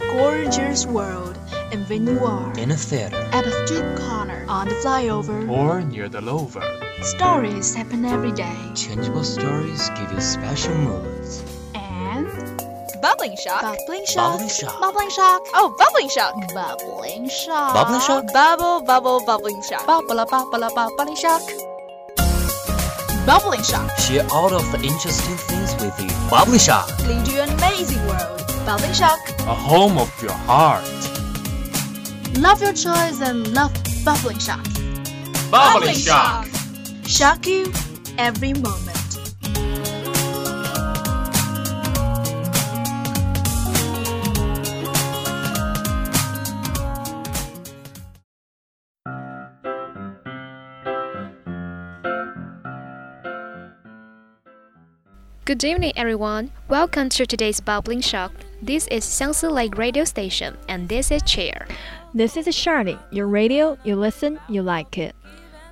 Gorgeous world, and when you are in a theater, at a street corner, on the flyover, or near the lover. stories happen every day. changeable stories give you special moods. And Bubbling shock. bubbling shock, Bubbling shock. bubbling shock, oh, bubbling shock. bubbling shock, Bubbling shock? Bubble, bubble, bubbling shock. bubble, bubble, bubbling shock, bubbling shock. Share all of the interesting things with you. Bubbling shock. Lead you an amazing world. Bubbling shock. A home of your heart. Love your choice and love bubbling shock. Bubbling shock. Shock you every moment. Good evening, everyone. Welcome to today's Bubbling Shock. This is Xiangsi Lake Radio Station, and this is Cheer. This is Charlie. Your radio, you listen, you like it.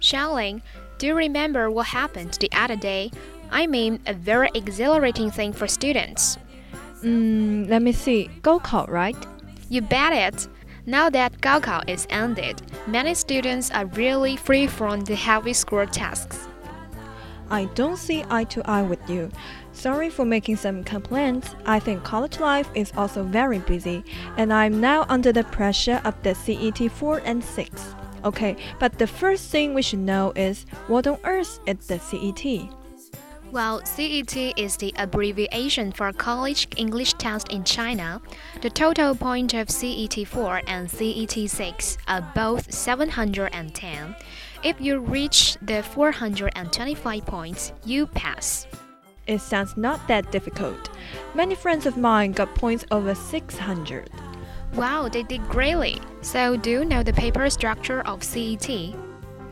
Xiaoling, do you remember what happened the other day? I mean, a very exhilarating thing for students. Mm, let me see. Gaokao, right? You bet it. Now that Gaokao is ended, many students are really free from the heavy school tasks. I don't see eye to eye with you. Sorry for making some complaints. I think college life is also very busy, and I'm now under the pressure of the CET 4 and 6. Okay, but the first thing we should know is what on earth is the CET? Well, CET is the abbreviation for College English Test in China. The total point of CET 4 and CET 6 are both 710. If you reach the 425 points, you pass. It sounds not that difficult. Many friends of mine got points over 600. Wow, they did greatly. So, do you know the paper structure of CET?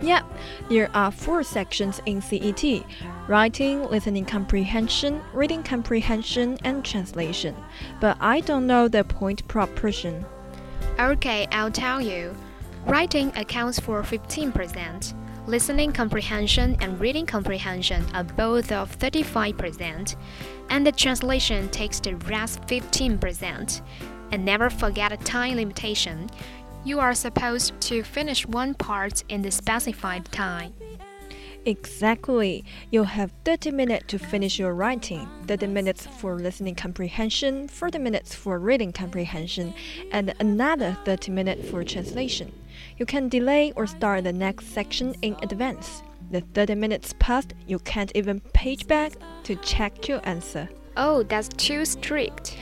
Yep, there are four sections in CET writing, listening comprehension, reading comprehension, and translation. But I don't know the point proportion. Okay, I'll tell you. Writing accounts for 15%. Listening comprehension and reading comprehension are both of 35%, and the translation takes the rest 15%. And never forget a time limitation. You are supposed to finish one part in the specified time. Exactly. You'll have 30 minutes to finish your writing, 30 minutes for listening comprehension, 40 minutes for reading comprehension, and another 30 minutes for translation. You can delay or start the next section in advance. The 30 minutes passed, you can't even page back to check your answer. Oh, that's too strict.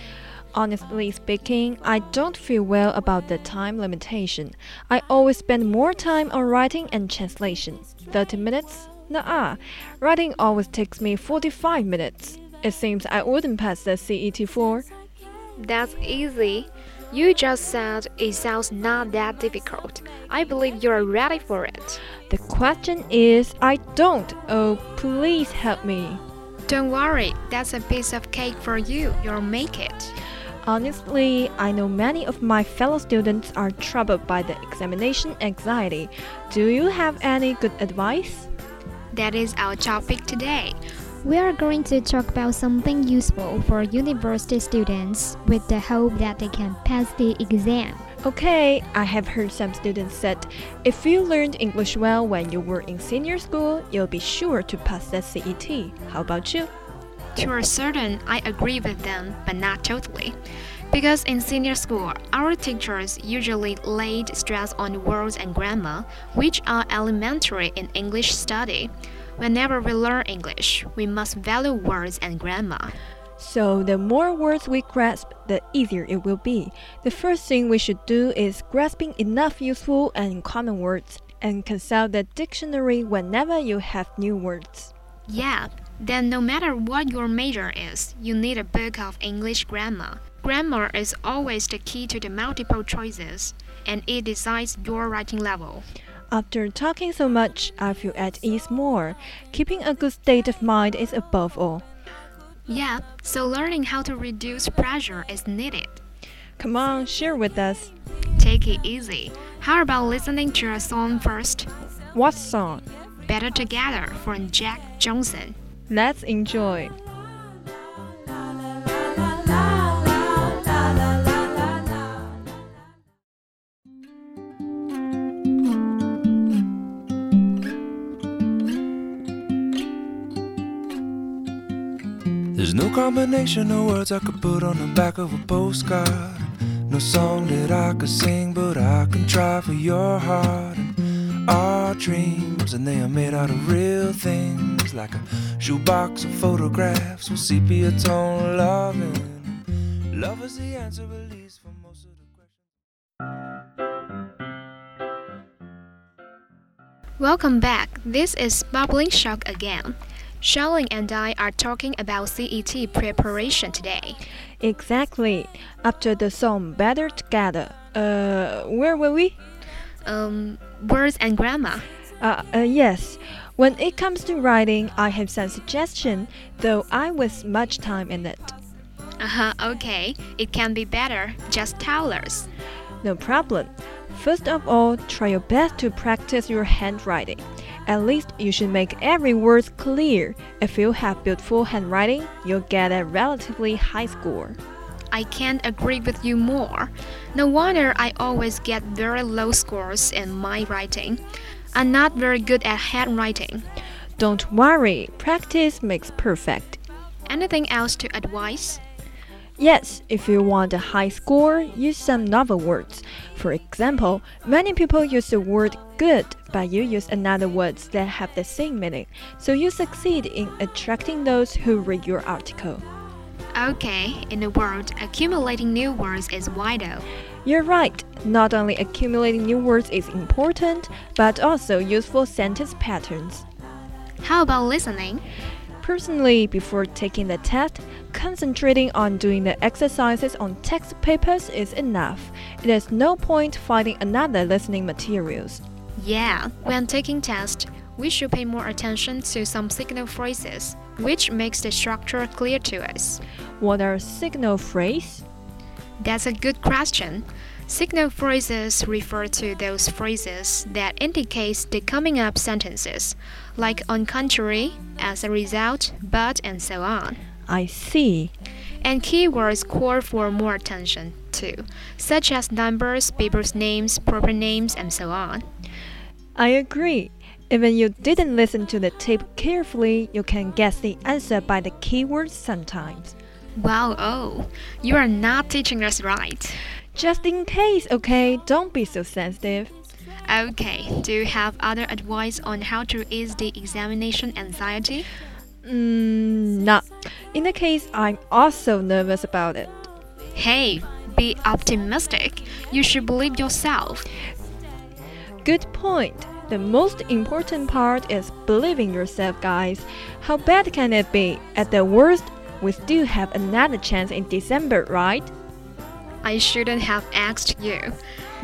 Honestly speaking, I don't feel well about the time limitation. I always spend more time on writing and translation. 30 minutes? Nah, writing always takes me 45 minutes. It seems I wouldn't pass the CET 4. That's easy. You just said it sounds not that difficult. I believe you're ready for it. The question is, I don't. Oh, please help me. Don't worry, that's a piece of cake for you. You'll make it. Honestly, I know many of my fellow students are troubled by the examination anxiety. Do you have any good advice? That is our topic today. We are going to talk about something useful for university students with the hope that they can pass the exam. Okay, I have heard some students said if you learned English well when you were in senior school, you'll be sure to pass the CET. How about you? To a certain, I agree with them, but not totally. Because in senior school, our teachers usually laid stress on words and grammar, which are elementary in English study. Whenever we learn English, we must value words and grammar. So, the more words we grasp, the easier it will be. The first thing we should do is grasping enough useful and common words and consult the dictionary whenever you have new words. Yeah, then no matter what your major is, you need a book of English grammar. Grammar is always the key to the multiple choices, and it decides your writing level. After talking so much, I feel at ease more. Keeping a good state of mind is above all. Yeah, so learning how to reduce pressure is needed. Come on, share with us. Take it easy. How about listening to a song first? What song? Better Together from Jack Johnson. Let's enjoy. There's no combination of words I could put on the back of a postcard. No song that I could sing, but I can try for your heart. And our dreams, and they are made out of real things, like a shoebox of photographs with sepia tone loving. Love is the answer, at least for most of the questions. Welcome back. This is Bubbling Shock again. Charlene and I are talking about CET preparation today. Exactly. After the song Better Together, uh, where were we? Um, words and grammar. Uh, uh, yes. When it comes to writing, I have some suggestion, though I waste much time in it. Uh huh, okay. It can be better. Just tell us. No problem. First of all, try your best to practice your handwriting. At least you should make every word clear. If you have beautiful handwriting, you'll get a relatively high score. I can't agree with you more. No wonder I always get very low scores in my writing. I'm not very good at handwriting. Don't worry, practice makes perfect. Anything else to advise? Yes, if you want a high score, use some novel words. For example, many people use the word good, but you use another words that have the same meaning, so you succeed in attracting those who read your article. Okay, in the world, accumulating new words is vital. You're right. Not only accumulating new words is important, but also useful sentence patterns. How about listening? Personally, before taking the test, concentrating on doing the exercises on text papers is enough. There's no point finding another listening materials. Yeah, when taking tests, we should pay more attention to some signal phrases, which makes the structure clear to us. What are signal phrases? That's a good question. Signal phrases refer to those phrases that indicate the coming up sentences, like on contrary, as a result, but, and so on. I see. And keywords call for more attention too, such as numbers, people's names, proper names, and so on. I agree. Even you didn't listen to the tape carefully, you can guess the answer by the keywords sometimes. Wow, oh, you are not teaching us right. Just in case, okay? Don't be so sensitive. Okay, do you have other advice on how to ease the examination anxiety? Mm, no. In the case, I'm also nervous about it. Hey, be optimistic. You should believe yourself. Good point. The most important part is believing yourself, guys. How bad can it be? At the worst, we still have another chance in December, right? I shouldn't have asked you.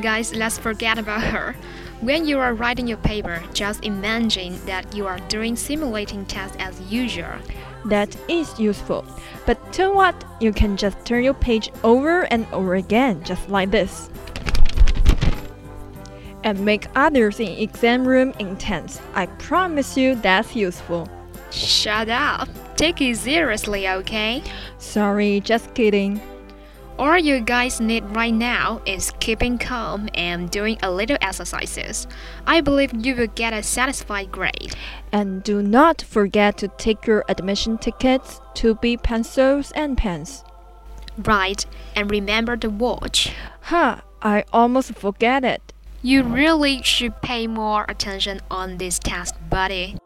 Guys, let's forget about her. When you are writing your paper, just imagine that you are doing simulating tests as usual. That is useful. But tell what, you can just turn your page over and over again, just like this. And make others in exam room intense. I promise you that's useful. Shut up. Take it seriously, okay? Sorry, just kidding. All you guys need right now is keeping calm and doing a little exercises. I believe you will get a satisfied grade. And do not forget to take your admission tickets, to be pencils and pens. Right, and remember the watch. Huh, I almost forget it. You really should pay more attention on this test, buddy.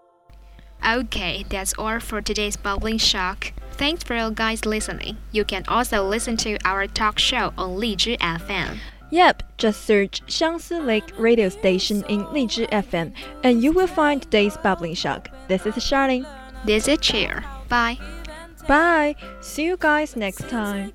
Okay, that's all for today's Bubbling Shock. Thanks for you guys listening. You can also listen to our talk show on Lizhi FM. Yep, just search Xiangsi Lake Radio Station in Lizhi FM and you will find today's Bubbling Shock. This is Charlene. This is Cheer. Bye. Bye. See you guys next time.